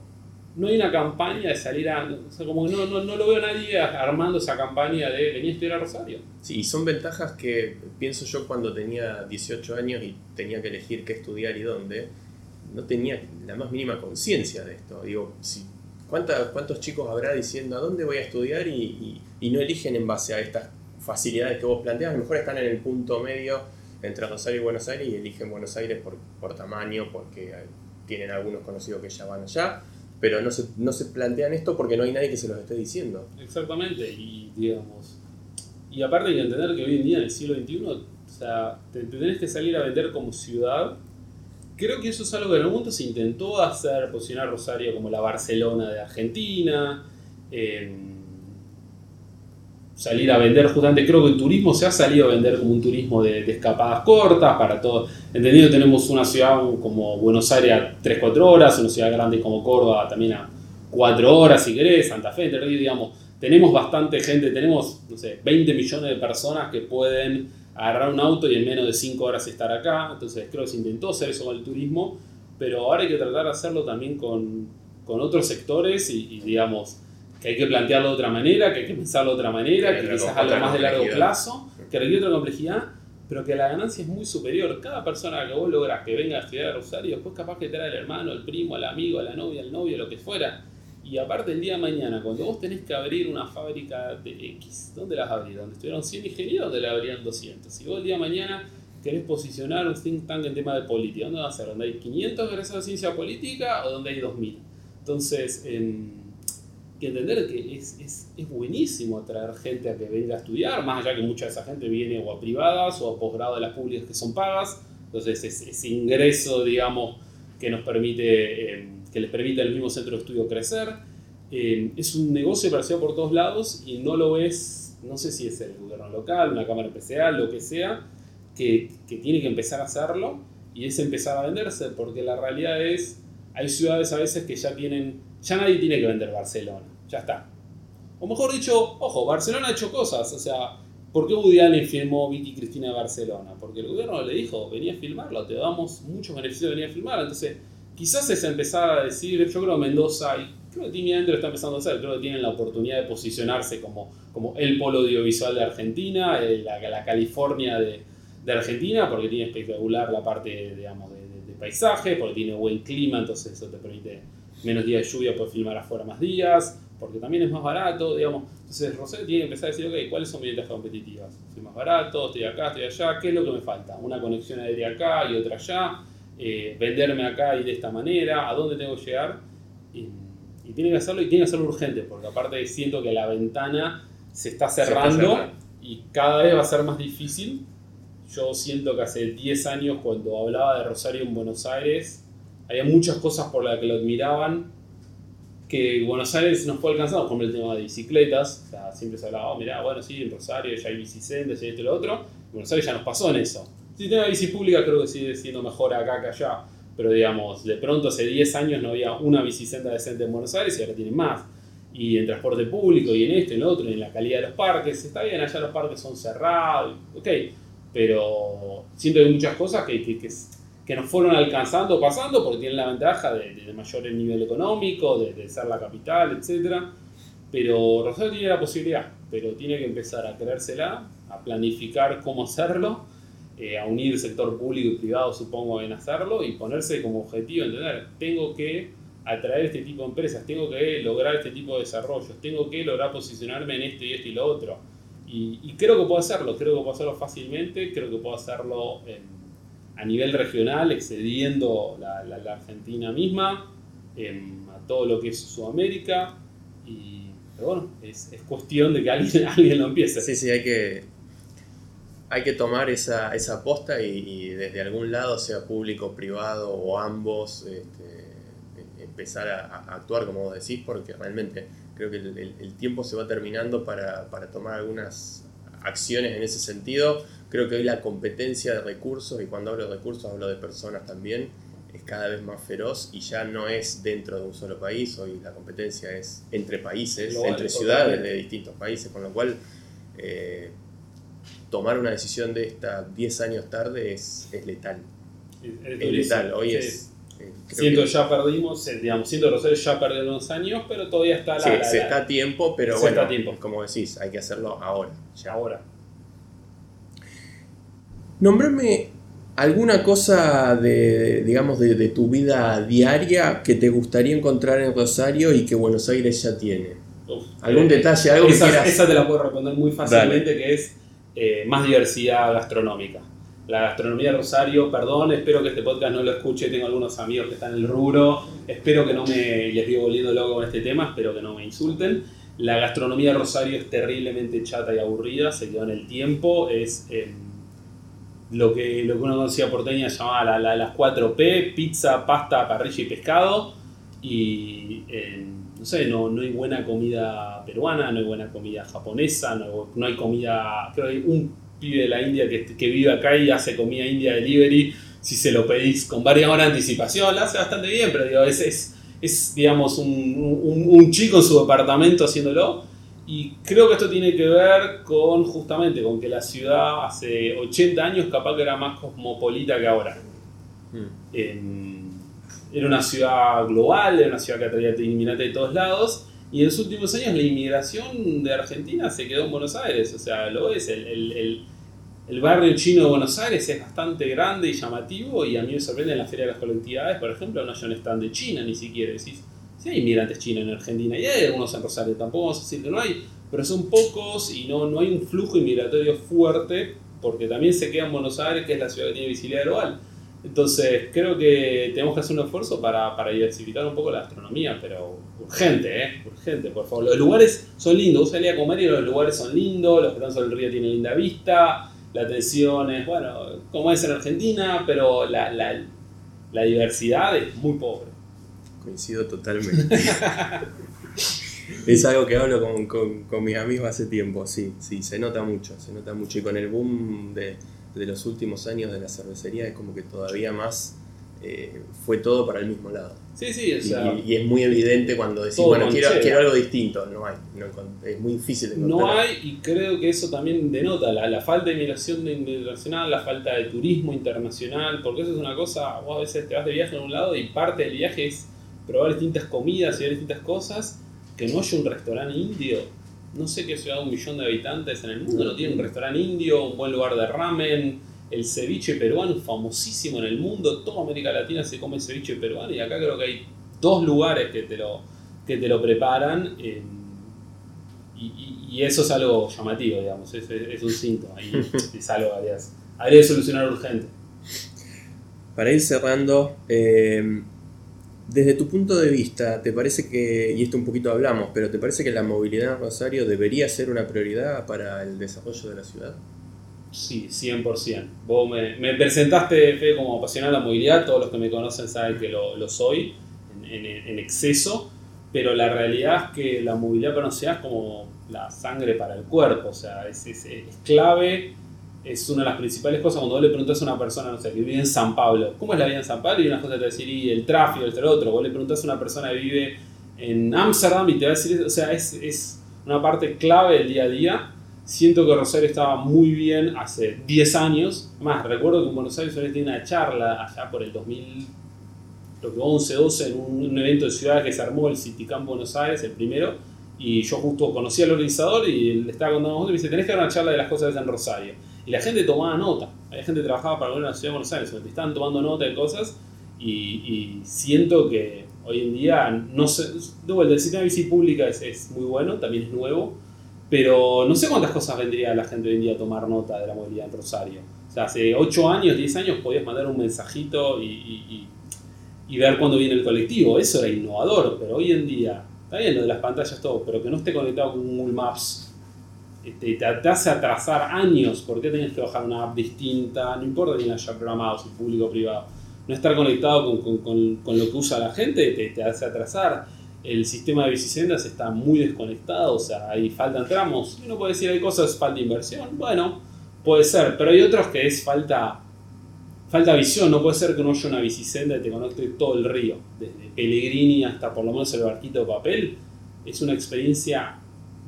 no hay una campaña de salir a. Como no, no, no, lo veo nadie armando esa campaña de venir a estudiar a Rosario. Sí, y son ventajas que pienso yo cuando tenía 18 años y tenía que elegir qué estudiar y dónde, no tenía la más mínima conciencia de esto. Digo, si, ¿cuántos chicos habrá diciendo a dónde voy a estudiar y, y, no eligen en base a estas facilidades que vos planteas? A lo mejor están en el punto medio entre Rosario y Buenos Aires y eligen Buenos Aires por, por tamaño, porque tienen algunos conocidos que ya van allá, pero no se, no se plantean esto porque no hay nadie que se los esté diciendo. Exactamente, y digamos, y aparte hay que entender que hoy en día en el siglo XXI, o sea, te, te tenés que salir a vender como ciudad. Creo que eso es algo que en algún momento se intentó hacer, posicionar Rosario como la Barcelona de Argentina. em, salir a vender justamente, creo que el turismo se ha salido a vender como un turismo de, escapadas cortas para todo. Entendido, tenemos una ciudad como Buenos Aires a 3-4 horas, una ciudad grande como Córdoba también a 4 horas si querés, Santa Fe, Ríos, digamos. Tenemos bastante gente, tenemos, no sé, 20 millones de personas que pueden agarrar un auto y en menos de 5 horas estar acá. Entonces creo que se intentó hacer eso con el turismo, pero ahora hay que tratar de hacerlo también con, con otros sectores y, digamos, que hay que plantearlo de otra manera, que hay que pensarlo de otra manera, Que que quizás algo más de largo plazo, que requiere otra complejidad, pero que la ganancia es muy superior. Cada persona que vos logras que venga a estudiar a Rosario, después capaz que trae al hermano, al primo, al amigo, a la novia, al novio, lo que fuera. Y aparte el día de mañana, cuando vos tenés que abrir una fábrica de X, ¿dónde las abrís? ¿Donde estuvieron 100 ingenieros? ¿Dónde la abrían 200? Si vos el día de mañana querés posicionar un think tank en tema de política, ¿dónde va a ser? ¿Donde hay 500 egresados de ciencia política o donde hay 2000? Entonces, em, que entender que es, es, es buenísimo atraer gente a que venga a estudiar, más allá que mucha de esa gente viene o a privadas o a posgrado de las públicas que son pagas. Entonces, ese, ese ingreso, digamos, que nos permite, eh, que les permite al mismo centro de estudio crecer. Eh, es un negocio parecido por todos lados y no lo es, no sé si es el gobierno local, una cámara especial, lo que sea, que, que tiene que empezar a hacerlo y es empezar a venderse, porque la realidad es, hay ciudades a veces que ya tienen, ya nadie tiene que vender Barcelona, ya está. O mejor dicho, ojo, Barcelona ha hecho cosas, o sea, ¿por qué Woody Allen filmó Vicky Cristina de Barcelona? Porque el gobierno le dijo, venía a filmarlo, te damos muchos beneficios de venir a filmar, entonces quizás es empezar a decir, yo creo Mendoza, y creo que tímidamente lo está empezando a hacer, creo que tienen la oportunidad de posicionarse como, como el polo audiovisual de Argentina, eh, la, California de, de Argentina, porque tiene espectacular la parte, digamos, de, de- de paisaje, porque tiene buen clima, entonces eso te permite menos días de lluvia, puedes filmar afuera más días, porque también es más barato, digamos. Entonces Rosario tiene que empezar a decir, ok, ¿cuáles son mis ventajas competitivas? Soy más barato, estoy acá, estoy allá, ¿qué es lo que me falta? Una conexión aérea acá y otra allá, eh, venderme acá y de esta manera, ¿a dónde tengo que llegar? Y, y tiene que hacerlo y tiene que hacerlo urgente, porque aparte siento que la ventana se está Se está cerrando cerrando. y cada vez va a ser más difícil. Yo siento que hace 10 años cuando hablaba de Rosario en Buenos Aires, había muchas cosas por las que lo admiraban que Buenos Aires nos fue alcanzado, como el tema de bicicletas, o sea, siempre se hablaba, oh, mirá, bueno, sí, en Rosario ya hay bicisendas y esto y lo otro, en Buenos Aires ya nos pasó en eso. El sistema de bici pública creo que sigue siendo mejor acá que allá, pero digamos, de pronto hace 10 años no había una bicicenda decente en Buenos Aires y ahora tienen más. Y en transporte público, y en esto, y en lo otro, y en la calidad de los parques, está bien, allá los parques son cerrados, ok, pero siento que hay muchas cosas que, que, que, que nos fueron alcanzando, pasando, porque tienen la ventaja de, mayor nivel económico, de, ser la capital, etc. Pero Rosario tiene la posibilidad, pero tiene que empezar a creérsela, a planificar cómo hacerlo, eh, a unir sector público y privado, supongo, en hacerlo, y ponerse como objetivo, entender, tengo que atraer este tipo de empresas, tengo que lograr este tipo de desarrollos, tengo que lograr posicionarme en esto y esto y lo otro. Y, y creo que puedo hacerlo, creo que puedo hacerlo fácilmente, creo que puedo hacerlo en, a nivel regional, excediendo la, Argentina misma, em, a todo lo que es Sudamérica. Y, bueno, es, es cuestión de que alguien, [LAUGHS] alguien lo empiece. Sí, sí, hay que, hay que tomar esa, esa aposta y, desde algún lado, sea público, privado o ambos, este, empezar a, actuar como vos decís, porque realmente creo que el, el- el tiempo se va terminando para, para tomar algunas acciones en ese sentido. Creo que hoy la competencia de recursos, y cuando hablo de recursos hablo de personas también, es cada vez más feroz y ya no es dentro de un solo país, hoy la competencia es entre países, Global, entre totalmente. ciudades de distintos países, con lo cual eh, tomar una decisión de esta 10 años tarde es, es letal. Es, letal, hoy sí. es... Siento que- ya perdimos, eh, digamos, siento Rosario ya perdió unos años, pero todavía está la. Sí, la- se está a tiempo, pero bueno, tiempo. como decís, hay que hacerlo ahora. Ya. ahora. Nombrame alguna cosa de, digamos, de, de tu vida diaria que te gustaría encontrar en Rosario y que Buenos Aires ya tiene. Uf. ¿Algún Eh, detalle, algo que esa, quieras? esa te la puedo responder muy fácilmente, que es eh, más diversidad gastronómica. la gastronomía de Rosario, perdón, espero que este podcast no lo escuche, tengo algunos amigos que están en el rubro, espero que no me les digo volviendo loco con este tema, espero que no me insulten. La gastronomía de Rosario es terriblemente chata y aburrida, se quedó en el tiempo, es em, lo, que, lo que uno conocía porteña llamaba la, las 4P, pizza, pasta, parrilla y pescado, y em, no sé, no, no hay buena comida peruana, no hay buena comida japonesa, no, no hay comida, creo que hay un pibe de la India que, que, vive acá y hace comida india delivery, si se lo pedís con varias horas de anticipación, la hace bastante bien, pero digo, es, es, es digamos, un, un, un, chico en su departamento haciéndolo. Y creo que esto tiene que ver con justamente con que la ciudad hace 80 años capaz que era más cosmopolita que ahora. Mm. era una ciudad global, era una ciudad que atraía inmigrantes de todos lados. Y en los últimos años la inmigración de Argentina se quedó en Buenos Aires. O sea, lo es, el, el el barrio chino de Buenos Aires es bastante grande y llamativo y a mí me sorprende en la Feria de las Colectividades, por ejemplo, no hay un stand de China ni siquiera. Decís, sí hay inmigrantes chinos en Argentina y hay algunos en Rosario, tampoco vamos a decir que no hay, pero son pocos y no, no hay un flujo inmigratorio fuerte porque también se queda en Buenos Aires, que es la ciudad que tiene visibilidad global. Entonces, creo que tenemos que hacer un esfuerzo para, para diversificar un poco la gastronomía, pero urgente, ¿eh? Urgente, por favor. Los lugares son lindos, vos salís a comer y los lugares son lindos, los que están sobre el río tienen linda vista, la atención es, bueno, como es en Argentina, pero la, la, la diversidad es muy pobre. Coincido totalmente. es algo que hablo con, con, con, mis amigos hace tiempo, sí, sí, se nota mucho, se nota mucho. Y con el boom de, de los últimos años de la cervecería es como que todavía más eh, fue todo para el mismo lado. Sí, sí, o sea, y, y, es muy evidente cuando decís, bueno, quiero, quiero, algo distinto, no hay, no, es muy difícil de encontrar. No hay, y creo que eso también denota la, la falta de inmigración internacional, la falta de turismo internacional, porque eso es una cosa, vos a veces te vas de viaje a un lado y parte del viaje es probar distintas comidas y ver distintas cosas, que no haya un restaurante indio. No sé qué ciudad de un millón de habitantes en el mundo no tiene un restaurante indio, un buen lugar de ramen el ceviche peruano, famosísimo en el mundo, toda América Latina se come ceviche peruano y acá creo que hay dos lugares que te lo, que te lo preparan eh, y, y, eso es algo llamativo, digamos, es, es un síntoma y [LAUGHS] es algo que habría de solucionar urgente. Para ir cerrando, eh, desde tu punto de vista, ¿te parece que, y esto un poquito hablamos, pero ¿te parece que la movilidad en Rosario debería ser una prioridad para el desarrollo de la ciudad? Sí, 100%. Vos me, me presentaste, Fede, como apasionado de la movilidad. Todos los que me conocen saben que lo, lo soy en, en, en, exceso. Pero la realidad es que la movilidad para es como la sangre para el cuerpo. O sea, es, es, es, clave. Es una de las principales cosas cuando vos le preguntas a una persona, no sé, que vive en San Pablo. ¿Cómo es la vida en San Pablo? Y una cosa te va a decir, y el tráfico, el otro. Vos le preguntas a una persona que vive en Ámsterdam y te va a decir, o sea, es, es una parte clave del día a día Siento que Rosario estaba muy bien hace 10 años. Más, recuerdo que en Buenos Aires tiene una charla allá por el 2011, 12, en un, un, evento de ciudad que se armó el Citicamp Buenos Aires, el primero. Y yo justo conocí al organizador y le estaba contando a nosotros y me dice, tenés que dar una charla de las cosas en Rosario. Y la gente tomaba nota. Había gente que trabajaba para la ciudad de Buenos Aires, donde estaban tomando nota de cosas. Y, y siento que hoy en día, no sé, de el sistema de bici pública es, es muy bueno, también es nuevo pero no sé cuántas cosas vendría la gente hoy en día a tomar nota de la movilidad en Rosario. O sea, hace 8 años, 10 años podías mandar un mensajito y, y, y, ver cuándo viene el colectivo. Eso era innovador, pero hoy en día, está bien lo de las pantallas todo, pero que no esté conectado con Google Maps este, te, te, hace atrasar años. ¿Por qué tenías que bajar una app distinta? No importa quién haya programado, si público o privado. No estar conectado con, con, con, con, lo que usa la gente te, te hace atrasar el sistema de bicisendas está muy desconectado, o sea, ahí faltan tramos. Uno puede decir, hay cosas, falta inversión. Bueno, puede ser, pero hay otros que es falta, falta visión. No puede ser que no haya una bicisenda y te conecte todo el río, desde Pellegrini hasta por lo menos el barquito de papel. Es una experiencia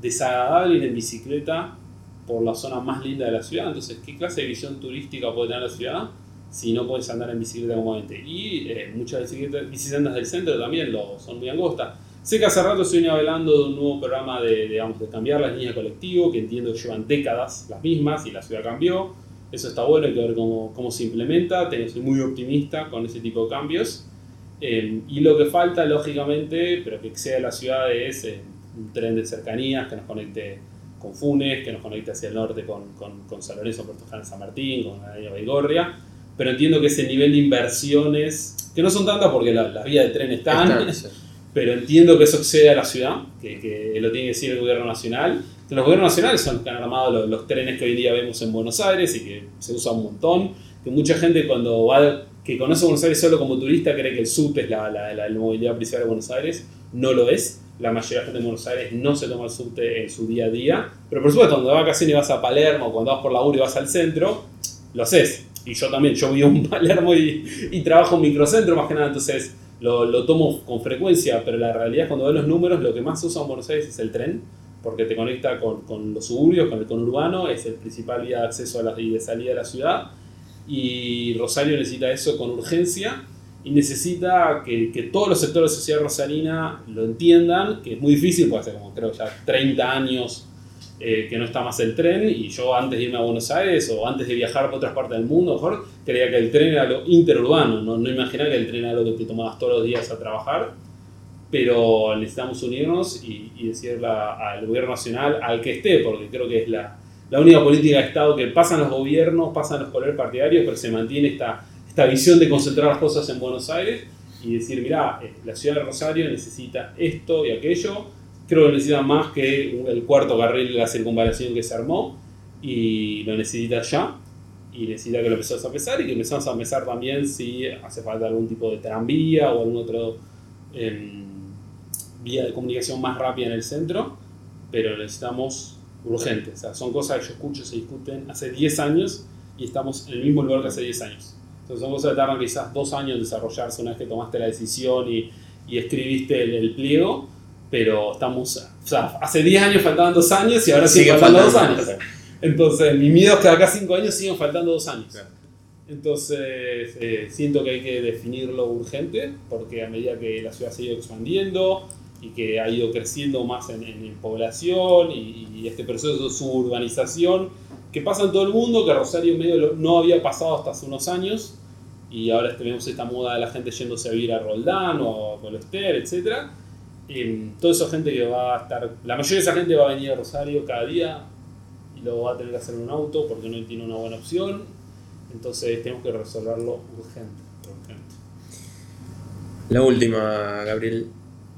desagradable ir en bicicleta por la zona más linda de la ciudad. Entonces, ¿qué clase de visión turística puede tener la ciudad? si no puedes andar en bicicleta comúnmente. Y eh, muchas bicicletas, del centro también lo, son muy angostas. Sé que hace rato estoy hablando de un nuevo programa de, digamos, de cambiar las líneas de colectivo, que entiendo que llevan décadas las mismas y la ciudad cambió. Eso está bueno, hay que ver cómo, cómo se implementa. Tengo, soy muy optimista con ese tipo de cambios. Eh, y lo que falta, lógicamente, pero que excede a la ciudad, es eh, un tren de cercanías que nos conecte con Funes, que nos conecta hacia el norte con, con, con San Lorenzo, Puerto Jana, San Martín, con la de Baigorria, pero entiendo que ese nivel de inversiones, que no son tantas porque las la vías de tren están, [LAUGHS] pero entiendo que eso excede a la ciudad, que, lo tiene que decir el gobierno nacional. Los gobiernos nacionales son los que han armado los, los, trenes que hoy día vemos en Buenos Aires y que se usa un montón, que mucha gente cuando va, que conoce Buenos Aires solo como turista cree que el subte es la, la movilidad principal de Buenos Aires, no lo es la mayoría de la gente de Buenos Aires no se toma el subte en su día a día. Pero por supuesto, cuando vas a vacaciones y vas a Palermo, cuando vas por laburo y vas al centro, lo haces. Y yo también, yo vivo en [LAUGHS] Palermo y, y trabajo en microcentro más que nada, entonces lo, lo, tomo con frecuencia. Pero la realidad es cuando ves los números, lo que más usa en Buenos Aires es el tren, porque te conecta con, con los suburbios, con el conurbano, es el principal vía de acceso a la, y de salida de la ciudad. Y Rosario necesita eso con urgencia y necesita que, que, todos los sectores de sociedad rosarina lo entiendan, que es muy difícil, porque hace como creo ya 30 años eh, que no está más el tren, y yo antes de irme a Buenos Aires o antes de viajar a otras partes del mundo, mejor, creía que el tren era lo interurbano, no, no imaginaba que el tren era lo que te tomabas todos los días a trabajar, pero necesitamos unirnos y, y decirle al gobierno nacional, al que esté, porque creo que es la, la única política de Estado que pasan los gobiernos, pasan los colores partidarios, pero se mantiene esta esta visión de concentrar las cosas en Buenos Aires y decir, mira, eh, la ciudad de Rosario necesita esto y aquello, creo que necesita más que el cuarto carril de la circunvalación que se armó y lo necesita ya y necesita que lo empezamos a pesar y que empezamos a pesar también si hace falta algún tipo de tranvía o algún otro eh, vía de comunicación más rápida en el centro, pero necesitamos urgente, o sea, son cosas que yo escucho se discuten hace 10 años y estamos en el mismo lugar que hace 10 años. Entonces son cosas que tardan quizás dos años en desarrollarse una vez que tomaste la decisión y, y escribiste el, el, pliego, pero estamos, o sea, hace 10 años faltaban dos años y ahora siguen sigue faltando, faltando dos años. Entonces mi miedo es que acá 5 años siguen faltando dos años. Entonces eh, siento que hay que definirlo urgente porque a medida que la ciudad se ha ido expandiendo y que ha ido creciendo más en, en, en población y, y, este proceso de suburbanización que pasa en todo el mundo, que Rosario medio no había pasado hasta hace unos años, y ahora tenemos esta moda de la gente yéndose a vivir a Roldán o a Colester, etc. Y toda esa gente que va a estar, la mayoría de esa gente va a venir a Rosario cada día y lo va a tener que hacer en un auto porque no tiene una buena opción, entonces tenemos que resolverlo urgente. urgente. La última, Gabriel.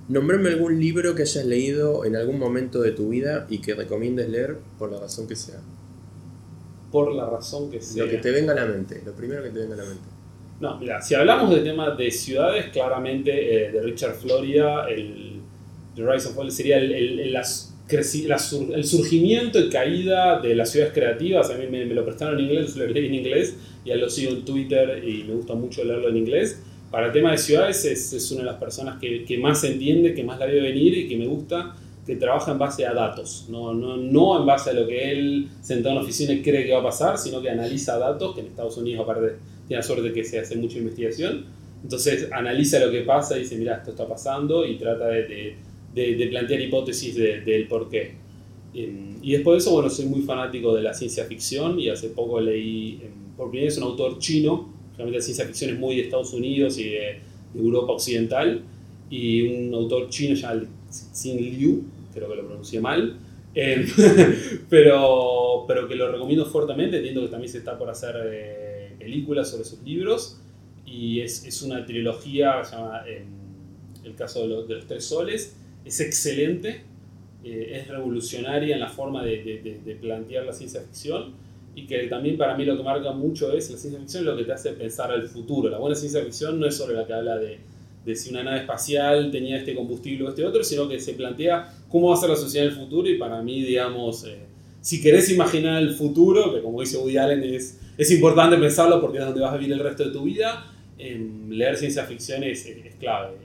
Nombrame algún libro que hayas leído en algún momento de tu vida y que recomiendes leer por la razón que sea por la razón que sea. Lo que te venga a la mente, lo primero que te venga a la mente. No, mira, si hablamos de temas de ciudades, claramente eh, de Richard Floria, el The Rise sería el, el, el, las, el, surgimiento y caída de las ciudades creativas. A mí me, me lo prestaron en inglés, lo leí en inglés, y lo sigo en Twitter y me gusta mucho leerlo en inglés. Para el tema de ciudades es, es una de las personas que, que más entiende, que más la veo venir y que me gusta que trabaja en base a datos, no, no, no en base a lo que él sentado en la oficina cree que va a pasar, sino que analiza datos, que en Estados Unidos aparte tiene la suerte que se hace mucha investigación, entonces analiza lo que pasa y dice, mira, esto está pasando y trata de, de, de plantear hipótesis del de, por qué. Y después de eso, bueno, soy muy fanático de la ciencia ficción y hace poco leí, por primera vez, un autor chino, realmente la ciencia ficción es muy de Estados Unidos y de, Europa Occidental, y un autor chino llamado Xin Liu, creo que lo pronuncié mal, eh, [LAUGHS] pero, pero que lo recomiendo fuertemente, entiendo que también se está por hacer eh, películas sobre sus libros, y es, es una trilogía, se llama eh, El caso de los, de los, tres soles, es excelente, eh, es revolucionaria en la forma de, de, plantear la ciencia ficción, y que también para mí lo que marca mucho es la ciencia ficción lo que te hace pensar al futuro. La buena ciencia ficción no es solo la que habla de de si una nave espacial tenía este combustible o este otro, sino que se plantea cómo va a ser la sociedad en el futuro y para mí, digamos, eh, si querés imaginar el futuro, que como dice Woody Allen es, es importante pensarlo porque es donde vas a vivir el resto de tu vida, eh, leer ciencia ficción es, es clave.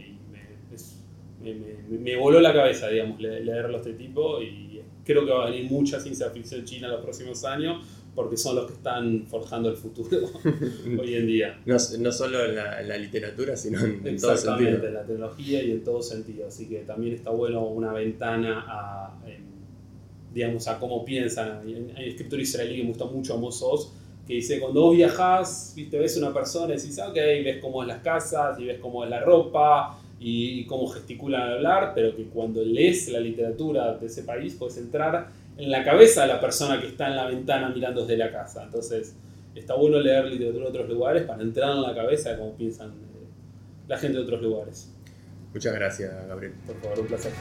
Me, voló la cabeza, digamos, leerlo a este tipo y creo que va a venir mucha ciencia ficción china en los próximos años porque son los que están forjando el futuro [LAUGHS] hoy en día. No, no solo en la, en la, literatura, sino en, en todo sentido. en la tecnología y en todo sentido. Así que también está bueno una ventana a, digamos, a cómo piensan. Hay un escritor israelí que me gusta mucho, Amos Oz, que dice, cuando vos viajás, viste, ves una persona y decís, ok, ves cómo es las casas y ves cómo es la ropa y, y cómo gesticulan al hablar, pero que cuando lees la literatura de ese país puedes entrar en la cabeza de la persona que está en la ventana mirando desde la casa. Entonces, está bueno leer literatura de otros lugares para entrar en la cabeza de cómo piensan eh, la gente de otros lugares. Muchas gracias, Gabriel. Por favor, un placer.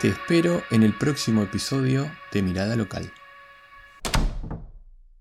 Te espero en el próximo episodio de Mirada Local.